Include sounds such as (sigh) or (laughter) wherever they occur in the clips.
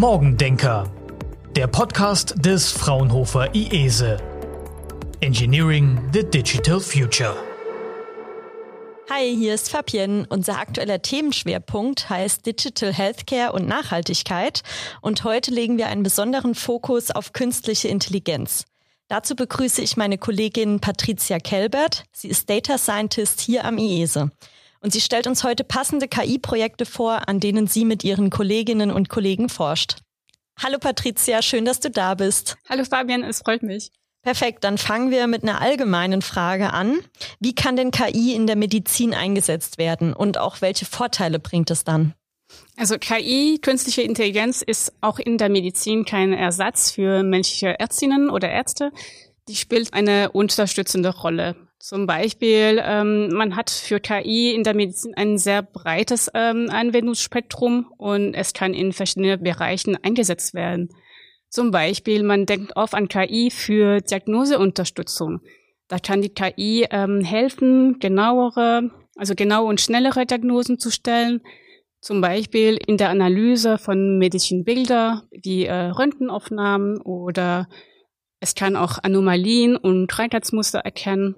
Morgendenker, der Podcast des Fraunhofer IESE. Engineering the Digital Future. Hi, hier ist Fabienne. Unser aktueller Themenschwerpunkt heißt Digital Healthcare und Nachhaltigkeit. Und heute legen wir einen besonderen Fokus auf künstliche Intelligenz. Dazu begrüße ich meine Kollegin Patricia Kelbert. Sie ist Data Scientist hier am IESE. Und sie stellt uns heute passende KI-Projekte vor, an denen sie mit ihren Kolleginnen und Kollegen forscht. Hallo Patricia, schön, dass du da bist. Hallo Fabian, es freut mich. Perfekt, dann fangen wir mit einer allgemeinen Frage an. Wie kann denn KI in der Medizin eingesetzt werden und auch welche Vorteile bringt es dann? Also KI, künstliche Intelligenz, ist auch in der Medizin kein Ersatz für menschliche Ärztinnen oder Ärzte. Die spielt eine unterstützende Rolle. Zum Beispiel, ähm, man hat für KI in der Medizin ein sehr breites ähm, Anwendungsspektrum und es kann in verschiedenen Bereichen eingesetzt werden. Zum Beispiel, man denkt oft an KI für Diagnoseunterstützung. Da kann die KI ähm, helfen, genauere, also genaue und schnellere Diagnosen zu stellen. Zum Beispiel in der Analyse von medischen Bilder wie äh, Röntgenaufnahmen oder es kann auch Anomalien und Krankheitsmuster erkennen.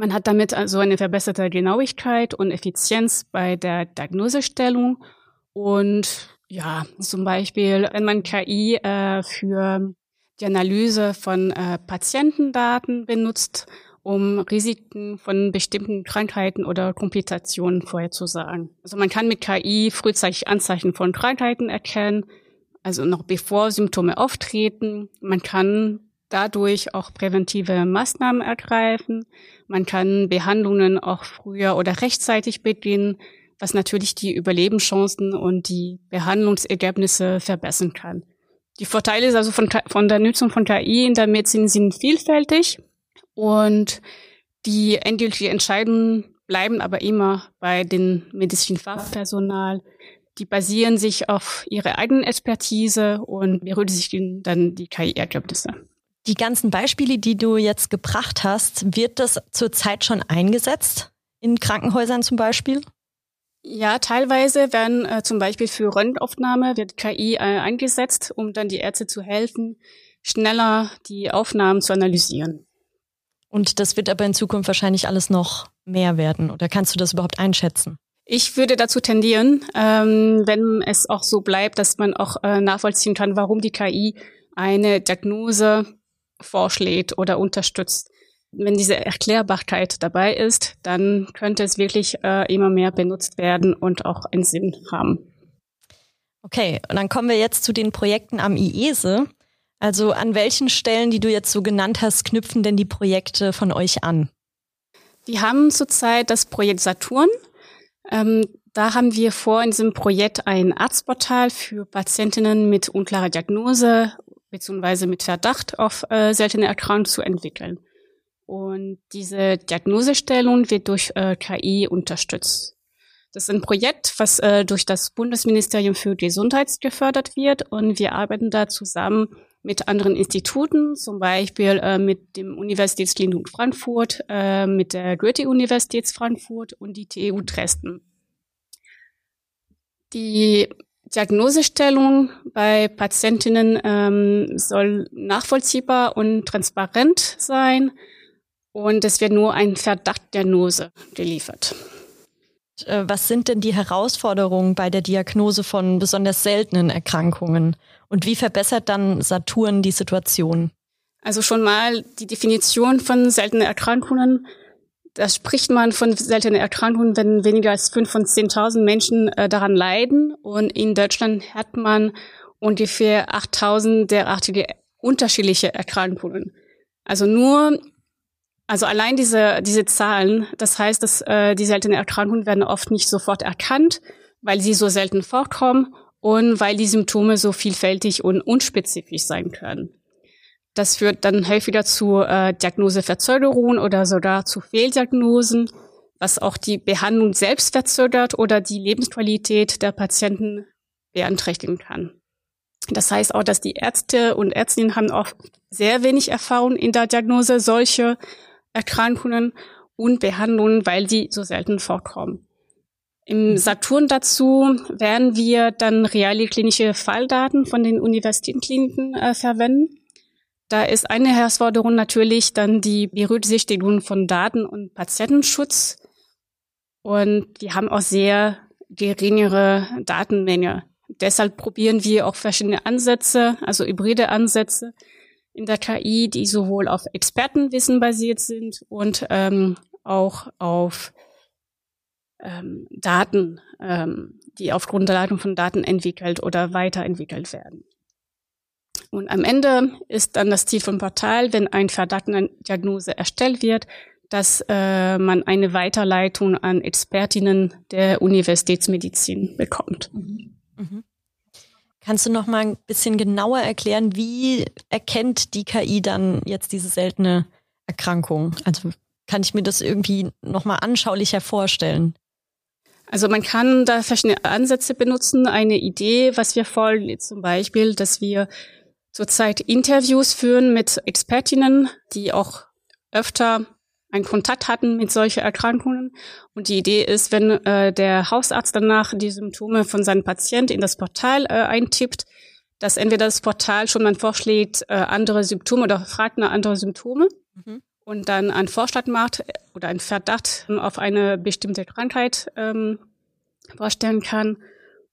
Man hat damit also eine verbesserte Genauigkeit und Effizienz bei der Diagnosestellung. Und ja, zum Beispiel, wenn man KI äh, für die Analyse von äh, Patientendaten benutzt, um Risiken von bestimmten Krankheiten oder Komplikationen vorherzusagen. Also man kann mit KI frühzeitig Anzeichen von Krankheiten erkennen, also noch bevor Symptome auftreten. Man kann dadurch auch präventive Maßnahmen ergreifen. Man kann Behandlungen auch früher oder rechtzeitig beginnen, was natürlich die Überlebenschancen und die Behandlungsergebnisse verbessern kann. Die Vorteile also von, von der Nutzung von KI in der Medizin sind vielfältig und die endgültigen Entscheidungen bleiben aber immer bei den medizinischen Fachpersonal. Die basieren sich auf ihrer eigenen Expertise und berücksichtigen dann die KI-Ergebnisse. Die ganzen Beispiele, die du jetzt gebracht hast, wird das zurzeit schon eingesetzt? In Krankenhäusern zum Beispiel? Ja, teilweise werden äh, zum Beispiel für Röntgenaufnahme wird KI äh, eingesetzt, um dann die Ärzte zu helfen, schneller die Aufnahmen zu analysieren. Und das wird aber in Zukunft wahrscheinlich alles noch mehr werden. Oder kannst du das überhaupt einschätzen? Ich würde dazu tendieren, ähm, wenn es auch so bleibt, dass man auch äh, nachvollziehen kann, warum die KI eine Diagnose vorschlägt oder unterstützt. Wenn diese Erklärbarkeit dabei ist, dann könnte es wirklich äh, immer mehr benutzt werden und auch einen Sinn haben. Okay, und dann kommen wir jetzt zu den Projekten am IESE. Also an welchen Stellen, die du jetzt so genannt hast, knüpfen denn die Projekte von euch an? Wir haben zurzeit das Projekt Saturn. Ähm, da haben wir vor, in diesem Projekt ein Arztportal für Patientinnen mit unklarer Diagnose beziehungsweise mit Verdacht auf äh, seltene Erkrankungen zu entwickeln. Und diese Diagnosestellung wird durch äh, KI unterstützt. Das ist ein Projekt, was äh, durch das Bundesministerium für Gesundheit gefördert wird und wir arbeiten da zusammen mit anderen Instituten, zum Beispiel äh, mit dem Universitätsklinikum Frankfurt, äh, mit der Goethe-Universität Frankfurt und die TU Dresden. Die Diagnosestellung bei Patientinnen ähm, soll nachvollziehbar und transparent sein und es wird nur ein Verdachtdiagnose geliefert. Äh, was sind denn die Herausforderungen bei der Diagnose von besonders seltenen Erkrankungen? Und wie verbessert dann Saturn die Situation? Also schon mal die Definition von seltenen Erkrankungen da spricht man von seltenen Erkrankungen, wenn weniger als fünf von 10.000 Menschen äh, daran leiden. Und in Deutschland hat man ungefähr 8.000 derartige unterschiedliche Erkrankungen. Also nur, also allein diese, diese Zahlen, das heißt, dass äh, die seltenen Erkrankungen werden oft nicht sofort erkannt, weil sie so selten vorkommen und weil die Symptome so vielfältig und unspezifisch sein können. Das führt dann häufiger zu äh, Diagnoseverzögerungen oder sogar zu Fehldiagnosen, was auch die Behandlung selbst verzögert oder die Lebensqualität der Patienten beeinträchtigen kann. Das heißt auch, dass die Ärzte und Ärztinnen haben auch sehr wenig Erfahrung in der Diagnose solcher Erkrankungen und Behandlungen, weil sie so selten vorkommen. Im Saturn dazu werden wir dann reale klinische Falldaten von den Universitätskliniken äh, verwenden. Da ist eine Herausforderung natürlich dann die Berücksichtigung von Daten und Patientenschutz. Und die haben auch sehr geringere Datenmenge. Deshalb probieren wir auch verschiedene Ansätze, also hybride Ansätze in der KI, die sowohl auf Expertenwissen basiert sind und ähm, auch auf ähm, Daten, ähm, die auf Grundlage von Daten entwickelt oder weiterentwickelt werden. Und am Ende ist dann das Ziel vom Portal, wenn ein Verdacht eine Diagnose erstellt wird, dass äh, man eine Weiterleitung an Expertinnen der Universitätsmedizin bekommt. Mhm. Mhm. Kannst du noch mal ein bisschen genauer erklären, wie erkennt die KI dann jetzt diese seltene Erkrankung? Also kann ich mir das irgendwie noch mal anschaulicher vorstellen? Also man kann da verschiedene Ansätze benutzen. Eine Idee, was wir folgen, zum Beispiel, dass wir zurzeit Interviews führen mit Expertinnen, die auch öfter einen Kontakt hatten mit solchen Erkrankungen. Und die Idee ist, wenn äh, der Hausarzt danach die Symptome von seinem Patient in das Portal äh, eintippt, dass entweder das Portal schon mal vorschlägt, äh, andere Symptome oder fragt nach andere Symptome mhm. und dann einen Vorschlag macht oder einen Verdacht auf eine bestimmte Krankheit ähm, vorstellen kann.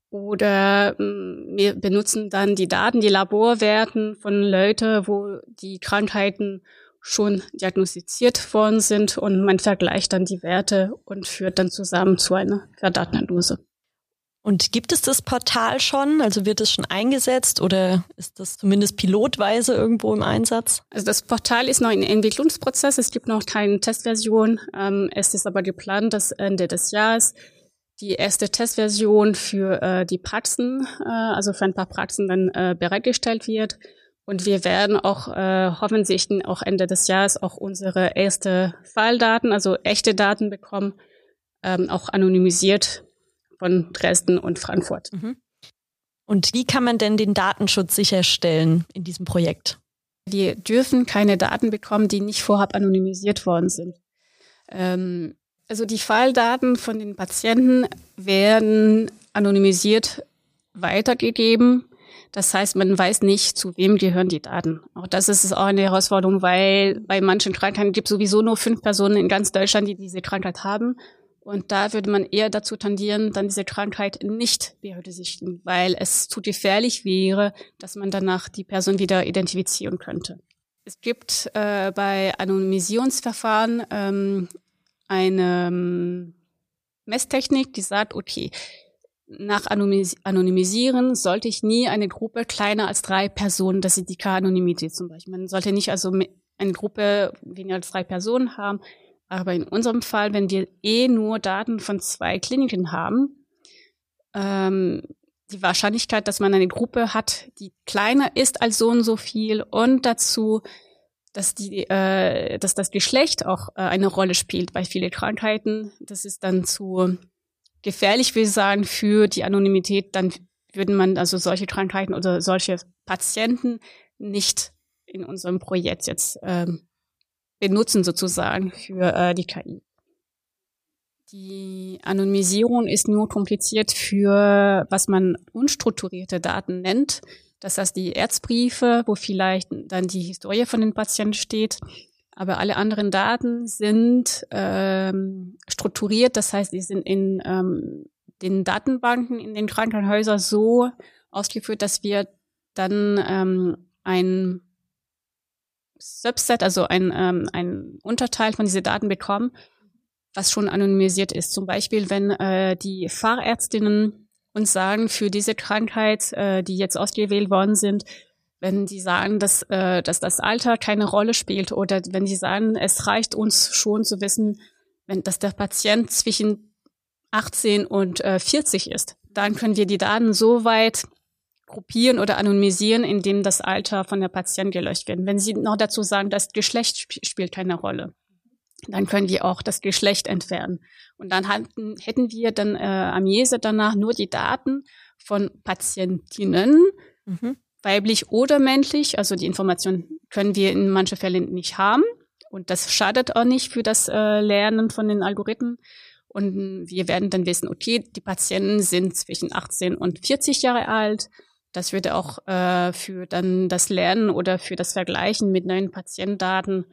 Oder ähm, wir benutzen dann die Daten, die Laborwerten von Leuten, wo die Krankheiten schon diagnostiziert worden sind und man vergleicht dann die Werte und führt dann zusammen zu einer Verdachtanalyse. Und gibt es das Portal schon? Also wird es schon eingesetzt oder ist das zumindest pilotweise irgendwo im Einsatz? Also das Portal ist noch in Entwicklungsprozess. Es gibt noch keine Testversion. Ähm, es ist aber geplant, dass Ende des Jahres die erste Testversion für äh, die Praxen, äh, also für ein paar Praxen dann äh, bereitgestellt wird. Und wir werden auch äh, hoffentlich auch Ende des Jahres auch unsere erste Falldaten, also echte Daten bekommen, ähm, auch anonymisiert von Dresden und Frankfurt. Mhm. Und wie kann man denn den Datenschutz sicherstellen in diesem Projekt? Wir dürfen keine Daten bekommen, die nicht vorab anonymisiert worden sind. Ähm, also die Falldaten von den Patienten werden anonymisiert weitergegeben. Das heißt, man weiß nicht, zu wem gehören die Daten. Auch das ist auch eine Herausforderung, weil bei manchen Krankheiten gibt es sowieso nur fünf Personen in ganz Deutschland, die diese Krankheit haben. Und da würde man eher dazu tendieren, dann diese Krankheit nicht berücksichtigen, weil es zu gefährlich wäre, dass man danach die Person wieder identifizieren könnte. Es gibt äh, bei Anonymisierungsverfahren ähm, eine ähm, Messtechnik, die sagt, okay, nach Anonymisieren sollte ich nie eine Gruppe kleiner als drei Personen, das ist die K-Anonymität zum Beispiel. Man sollte nicht also eine Gruppe weniger als drei Personen haben. Aber in unserem Fall, wenn wir eh nur Daten von zwei Kliniken haben, ähm, die Wahrscheinlichkeit, dass man eine Gruppe hat, die kleiner ist als so und so viel und dazu dass die, äh, dass das Geschlecht auch äh, eine Rolle spielt bei vielen Krankheiten. Das ist dann zu gefährlich, will ich sagen, für die Anonymität. Dann würden man also solche Krankheiten oder solche Patienten nicht in unserem Projekt jetzt ähm, benutzen sozusagen für äh, die KI. Die Anonymisierung ist nur kompliziert für, was man unstrukturierte Daten nennt. Das heißt, die Erzbriefe, wo vielleicht dann die Historie von den Patienten steht, aber alle anderen Daten sind ähm, strukturiert. Das heißt, die sind in ähm, den Datenbanken in den Krankenhäusern so ausgeführt, dass wir dann ähm, ein Subset, also ein, ähm, ein Unterteil von diesen Daten bekommen, was schon anonymisiert ist. Zum Beispiel, wenn äh, die Fachärztinnen uns sagen, für diese Krankheit, äh, die jetzt ausgewählt worden sind, wenn sie sagen, dass, äh, dass das Alter keine Rolle spielt oder wenn sie sagen, es reicht uns schon zu wissen, wenn, dass der Patient zwischen 18 und äh, 40 ist, dann können wir die Daten so weit gruppieren oder anonymisieren, indem das Alter von der Patient gelöscht wird. Wenn Sie noch dazu sagen, das Geschlecht sp spielt keine Rolle, dann können wir auch das Geschlecht entfernen. Und dann hatten, hätten wir dann äh, am Jese danach nur die Daten von Patientinnen, mhm. weiblich oder männlich. Also die Information können wir in manchen Fällen nicht haben. Und das schadet auch nicht für das äh, Lernen von den Algorithmen. Und wir werden dann wissen, okay, die Patienten sind zwischen 18 und 40 Jahre alt. Das würde auch äh, für dann das Lernen oder für das Vergleichen mit neuen Patientendaten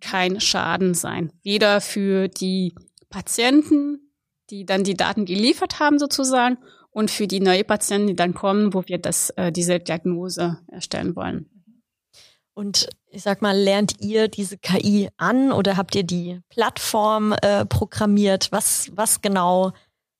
kein Schaden sein. Weder für die Patienten, die dann die Daten geliefert haben sozusagen, und für die neuen Patienten, die dann kommen, wo wir das, äh, diese Diagnose erstellen wollen. Und ich sag mal, lernt ihr diese KI an oder habt ihr die Plattform äh, programmiert? Was, was genau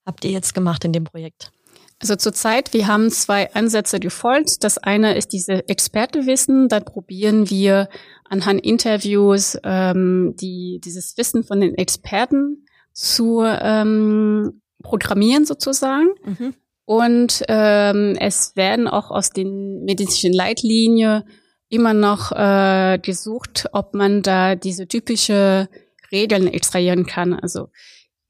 habt ihr jetzt gemacht in dem Projekt? Also zurzeit, wir haben zwei Ansätze gefolgt. Das eine ist diese Expertewissen. Da probieren wir anhand Interviews ähm, die, dieses Wissen von den Experten zu ähm, programmieren sozusagen. Mhm. Und ähm, es werden auch aus den medizinischen Leitlinien immer noch äh, gesucht, ob man da diese typische Regeln extrahieren kann. Also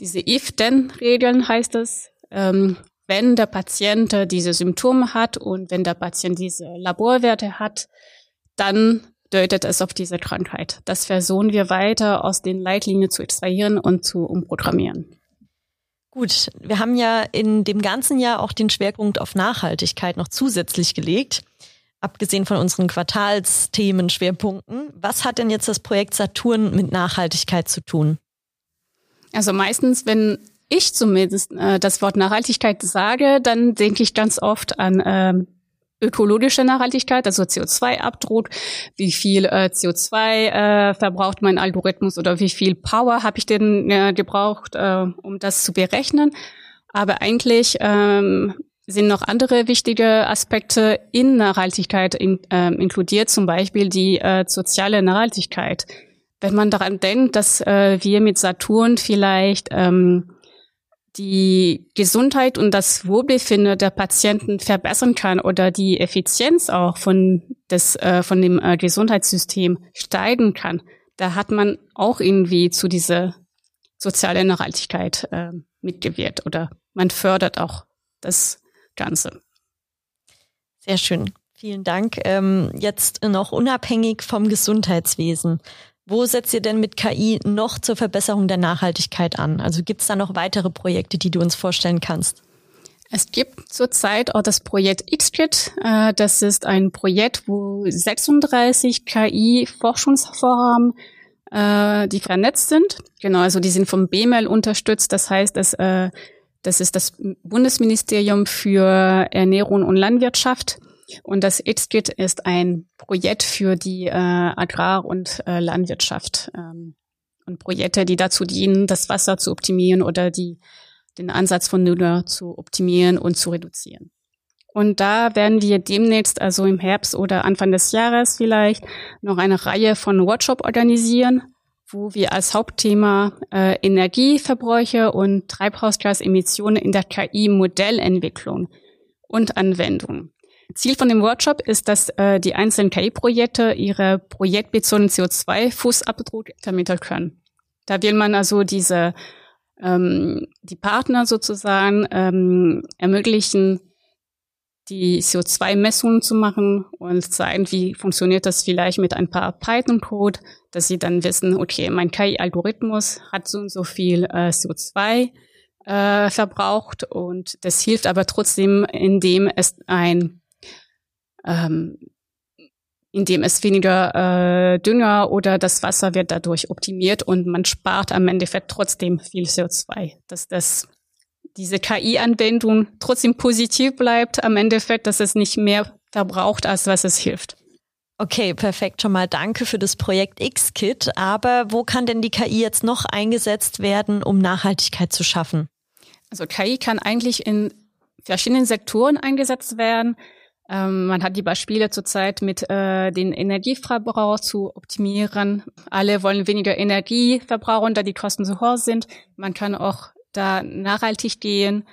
diese if-then-Regeln heißt es, ähm, wenn der Patient diese Symptome hat und wenn der Patient diese Laborwerte hat, dann deutet es auf diese Krankheit. Das versuchen wir weiter aus den Leitlinien zu extrahieren und zu umprogrammieren. Gut, wir haben ja in dem ganzen Jahr auch den Schwerpunkt auf Nachhaltigkeit noch zusätzlich gelegt. Abgesehen von unseren Quartalsthemen, Schwerpunkten, was hat denn jetzt das Projekt Saturn mit Nachhaltigkeit zu tun? Also meistens, wenn ich zumindest äh, das Wort Nachhaltigkeit sage, dann denke ich ganz oft an ähm, ökologische Nachhaltigkeit, also CO2-Abdruck, wie viel äh, CO2 äh, verbraucht mein Algorithmus oder wie viel Power habe ich denn äh, gebraucht, äh, um das zu berechnen. Aber eigentlich ähm, sind noch andere wichtige Aspekte in Nachhaltigkeit in, äh, inkludiert, zum Beispiel die äh, soziale Nachhaltigkeit. Wenn man daran denkt, dass äh, wir mit Saturn vielleicht ähm, die Gesundheit und das Wohlbefinden der Patienten verbessern kann oder die Effizienz auch von des äh, von dem äh, Gesundheitssystem steigen kann, da hat man auch irgendwie zu dieser sozialen Nachhaltigkeit äh, mitgewirkt oder man fördert auch das Ganze. Sehr schön. Vielen Dank. Ähm, jetzt noch unabhängig vom Gesundheitswesen. Wo setzt ihr denn mit KI noch zur Verbesserung der Nachhaltigkeit an? Also gibt es da noch weitere Projekte, die du uns vorstellen kannst? Es gibt zurzeit auch das Projekt XKIT. Äh, das ist ein Projekt, wo 36 KI-Forschungsvorhaben, äh, die vernetzt sind. Genau, also die sind vom BML unterstützt. Das heißt, dass, äh, das ist das Bundesministerium für Ernährung und Landwirtschaft. Und das ITSKIT ist ein Projekt für die äh, Agrar- und äh, Landwirtschaft ähm, und Projekte, die dazu dienen, das Wasser zu optimieren oder die, den Ansatz von Dünger zu optimieren und zu reduzieren. Und da werden wir demnächst, also im Herbst oder Anfang des Jahres vielleicht, noch eine Reihe von Workshops organisieren, wo wir als Hauptthema äh, Energieverbräuche und Treibhausgasemissionen in der KI-Modellentwicklung und Anwendung Ziel von dem Workshop ist, dass äh, die einzelnen KI-Projekte ihre projektbezogenen CO2-Fußabdruck vermitteln können. Da will man also diese ähm, die Partner sozusagen ähm, ermöglichen, die CO2-Messungen zu machen und zeigen, wie funktioniert das vielleicht mit ein paar Python-Code, dass sie dann wissen, okay, mein KI-Algorithmus hat so und so viel äh, CO2 äh, verbraucht und das hilft aber trotzdem, indem es ein ähm, indem es weniger äh, Dünger oder das Wasser wird dadurch optimiert und man spart am Endeffekt trotzdem viel CO2. Dass das diese KI-Anwendung trotzdem positiv bleibt am Endeffekt, dass es nicht mehr verbraucht, als was es hilft. Okay, perfekt. Schon mal danke für das Projekt X-Kit. Aber wo kann denn die KI jetzt noch eingesetzt werden, um Nachhaltigkeit zu schaffen? Also KI kann eigentlich in verschiedenen Sektoren eingesetzt werden. Ähm, man hat die Beispiele zurzeit mit äh, den Energieverbrauch zu optimieren. Alle wollen weniger Energie verbrauchen, da die Kosten so hoch sind. Man kann auch da nachhaltig gehen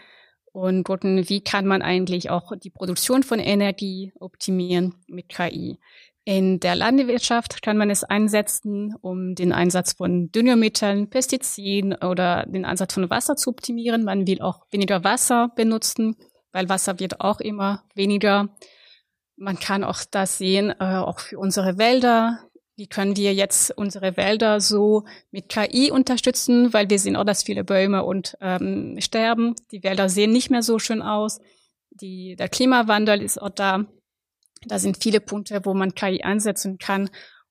und gucken, wie kann man eigentlich auch die Produktion von Energie optimieren mit KI. In der Landwirtschaft kann man es einsetzen, um den Einsatz von Düngemitteln, Pestiziden oder den Einsatz von Wasser zu optimieren. Man will auch weniger Wasser benutzen weil Wasser wird auch immer weniger. Man kann auch das sehen, äh, auch für unsere Wälder. wie können wir jetzt unsere Wälder so mit KI unterstützen, weil wir sehen auch, dass viele Bäume und ähm, sterben. Die Wälder sehen nicht mehr so schön aus. Die, der Klimawandel ist auch da. Da sind viele Punkte, wo man KI einsetzen kann.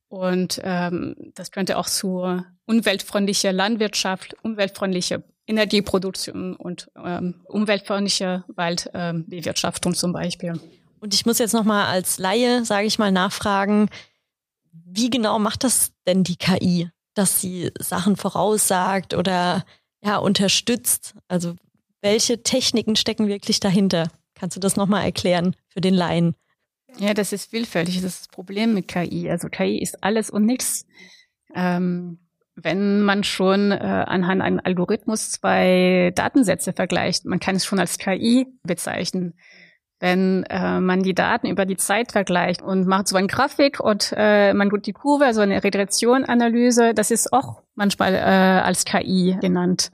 Und ähm, das könnte auch zu umweltfreundlicher Landwirtschaft, umweltfreundlicher Energieproduktion und ähm, umweltfreundliche Waldbewirtschaftung ähm, zum Beispiel. Und ich muss jetzt nochmal als Laie, sage ich mal, nachfragen, wie genau macht das denn die KI, dass sie Sachen voraussagt oder ja, unterstützt? Also welche Techniken stecken wirklich dahinter? Kannst du das nochmal erklären für den Laien? Ja, das ist vielfältig. Das ist das Problem mit KI. Also KI ist alles und nichts. Ähm, wenn man schon äh, anhand einem Algorithmus zwei Datensätze vergleicht, man kann es schon als KI bezeichnen. Wenn äh, man die Daten über die Zeit vergleicht und macht so eine Grafik und äh, man tut die Kurve, so eine Regressionanalyse, das ist auch manchmal äh, als KI genannt.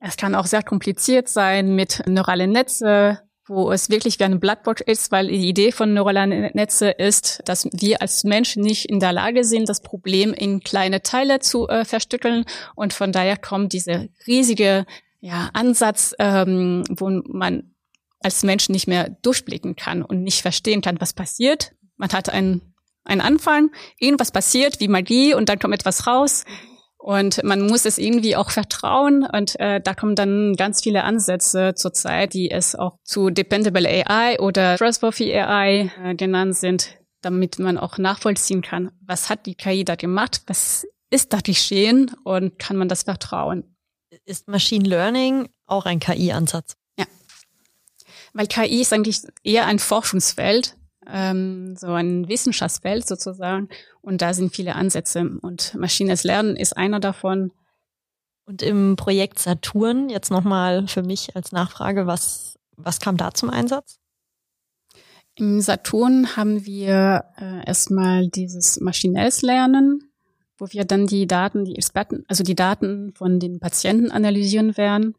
Es kann auch sehr kompliziert sein mit neuralen Netze, wo es wirklich wie eine Blackbox ist, weil die Idee von neuralen Netze ist, dass wir als Menschen nicht in der Lage sind, das Problem in kleine Teile zu äh, verstückeln und von daher kommt dieser riesige ja, Ansatz, ähm, wo man als Mensch nicht mehr durchblicken kann und nicht verstehen kann, was passiert. Man hat einen, einen Anfang, irgendwas passiert wie Magie und dann kommt etwas raus. Und man muss es irgendwie auch vertrauen. Und äh, da kommen dann ganz viele Ansätze zurzeit, die es auch zu Dependable AI oder Trustworthy AI äh, genannt sind, damit man auch nachvollziehen kann, was hat die KI da gemacht, was ist da geschehen und kann man das vertrauen. Ist Machine Learning auch ein KI-Ansatz? weil KI ist eigentlich eher ein Forschungsfeld, ähm, so ein Wissenschaftsfeld sozusagen. Und da sind viele Ansätze. Und maschinelles Lernen ist einer davon. Und im Projekt Saturn, jetzt nochmal für mich als Nachfrage, was, was kam da zum Einsatz? Im Saturn haben wir äh, erstmal dieses maschinelles Lernen, wo wir dann die Daten, die Experten, also die Daten von den Patienten analysieren werden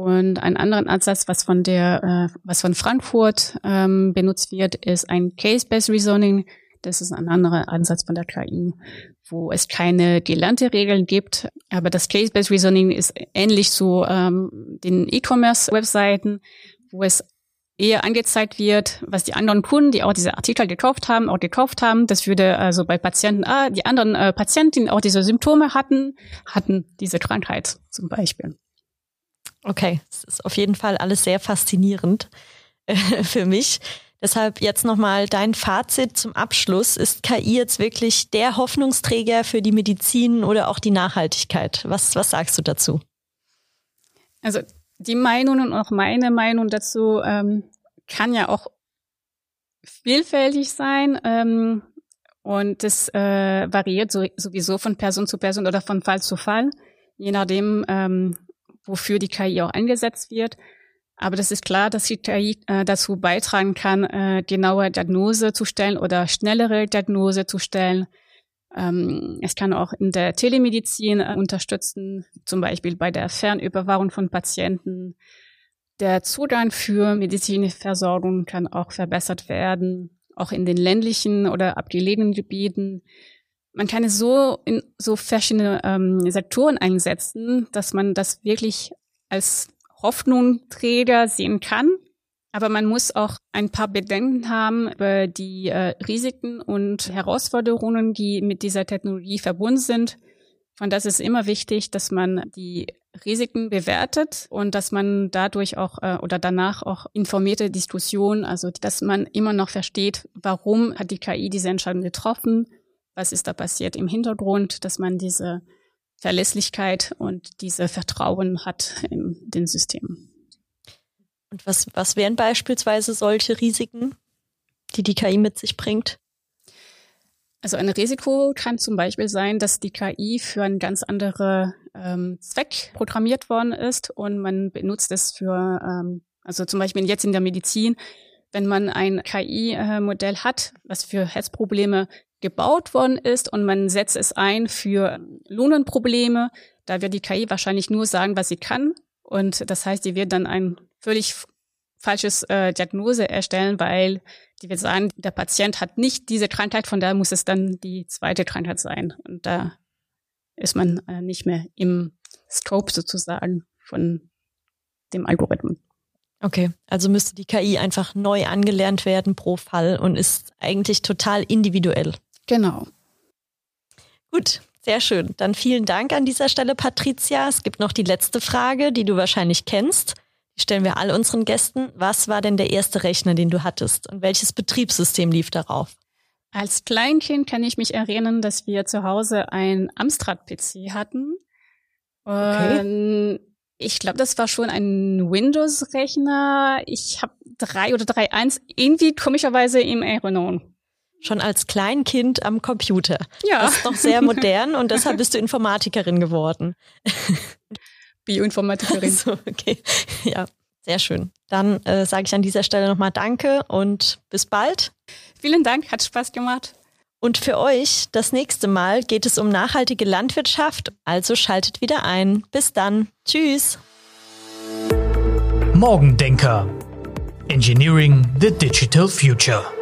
und ein anderen Ansatz, was von der, äh, was von Frankfurt ähm, benutzt wird, ist ein Case-Based Reasoning. Das ist ein anderer Ansatz von der KI, wo es keine gelernte Regeln gibt. Aber das Case-Based Reasoning ist ähnlich zu ähm, den E-Commerce-Webseiten, wo es eher angezeigt wird, was die anderen Kunden, die auch diese Artikel gekauft haben, auch gekauft haben. Das würde also bei Patienten, ah, die anderen äh, Patienten, die auch diese Symptome hatten, hatten diese Krankheit zum Beispiel. Okay, es ist auf jeden Fall alles sehr faszinierend äh, (laughs) für mich. Deshalb jetzt nochmal dein Fazit zum Abschluss. Ist KI jetzt wirklich der Hoffnungsträger für die Medizin oder auch die Nachhaltigkeit? Was, was sagst du dazu? Also die Meinung und auch meine Meinung dazu ähm, kann ja auch vielfältig sein. Ähm, und das äh, variiert so, sowieso von Person zu Person oder von Fall zu Fall, je nachdem, ähm, wofür die KI auch eingesetzt wird. Aber das ist klar, dass die KI äh, dazu beitragen kann, äh, genaue Diagnose zu stellen oder schnellere Diagnose zu stellen. Ähm, es kann auch in der Telemedizin äh, unterstützen, zum Beispiel bei der Fernüberwachung von Patienten. Der Zugang für medizinische Versorgung kann auch verbessert werden, auch in den ländlichen oder abgelegenen Gebieten man kann es so in so verschiedene ähm, Sektoren einsetzen, dass man das wirklich als Hoffnungsträger sehen kann. Aber man muss auch ein paar Bedenken haben über die äh, Risiken und Herausforderungen, die mit dieser Technologie verbunden sind. Von das ist immer wichtig, dass man die Risiken bewertet und dass man dadurch auch äh, oder danach auch informierte Diskussionen, also dass man immer noch versteht, warum hat die KI diese Entscheidung getroffen, was ist da passiert im Hintergrund, dass man diese Verlässlichkeit und diese Vertrauen hat in den Systemen. Und was, was wären beispielsweise solche Risiken, die die KI mit sich bringt? Also ein Risiko kann zum Beispiel sein, dass die KI für einen ganz anderen ähm, Zweck programmiert worden ist und man benutzt es für, ähm, also zum Beispiel jetzt in der Medizin, wenn man ein KI-Modell hat, was für Herzprobleme gebaut worden ist und man setzt es ein für Lungenprobleme, da wird die KI wahrscheinlich nur sagen, was sie kann. Und das heißt, die wird dann ein völlig falsches äh, Diagnose erstellen, weil die wird sagen, der Patient hat nicht diese Krankheit, von daher muss es dann die zweite Krankheit sein. Und da ist man äh, nicht mehr im Scope sozusagen von dem Algorithmus. Okay, also müsste die KI einfach neu angelernt werden pro Fall und ist eigentlich total individuell. Genau. Gut, sehr schön. Dann vielen Dank an dieser Stelle, Patricia. Es gibt noch die letzte Frage, die du wahrscheinlich kennst. Die stellen wir all unseren Gästen. Was war denn der erste Rechner, den du hattest und welches Betriebssystem lief darauf? Als Kleinkind kann ich mich erinnern, dass wir zu Hause ein Amstrad-PC hatten. Okay. ich glaube, das war schon ein Windows-Rechner. Ich habe drei oder drei eins irgendwie komischerweise im Erinnerung. Schon als Kleinkind am Computer. Ja. Das ist doch sehr modern und deshalb bist du Informatikerin geworden. (laughs) Bioinformatikerin. So, okay. Ja, sehr schön. Dann äh, sage ich an dieser Stelle nochmal Danke und bis bald. Vielen Dank, hat Spaß gemacht. Und für euch, das nächste Mal geht es um nachhaltige Landwirtschaft, also schaltet wieder ein. Bis dann. Tschüss. Morgendenker. Engineering the Digital Future.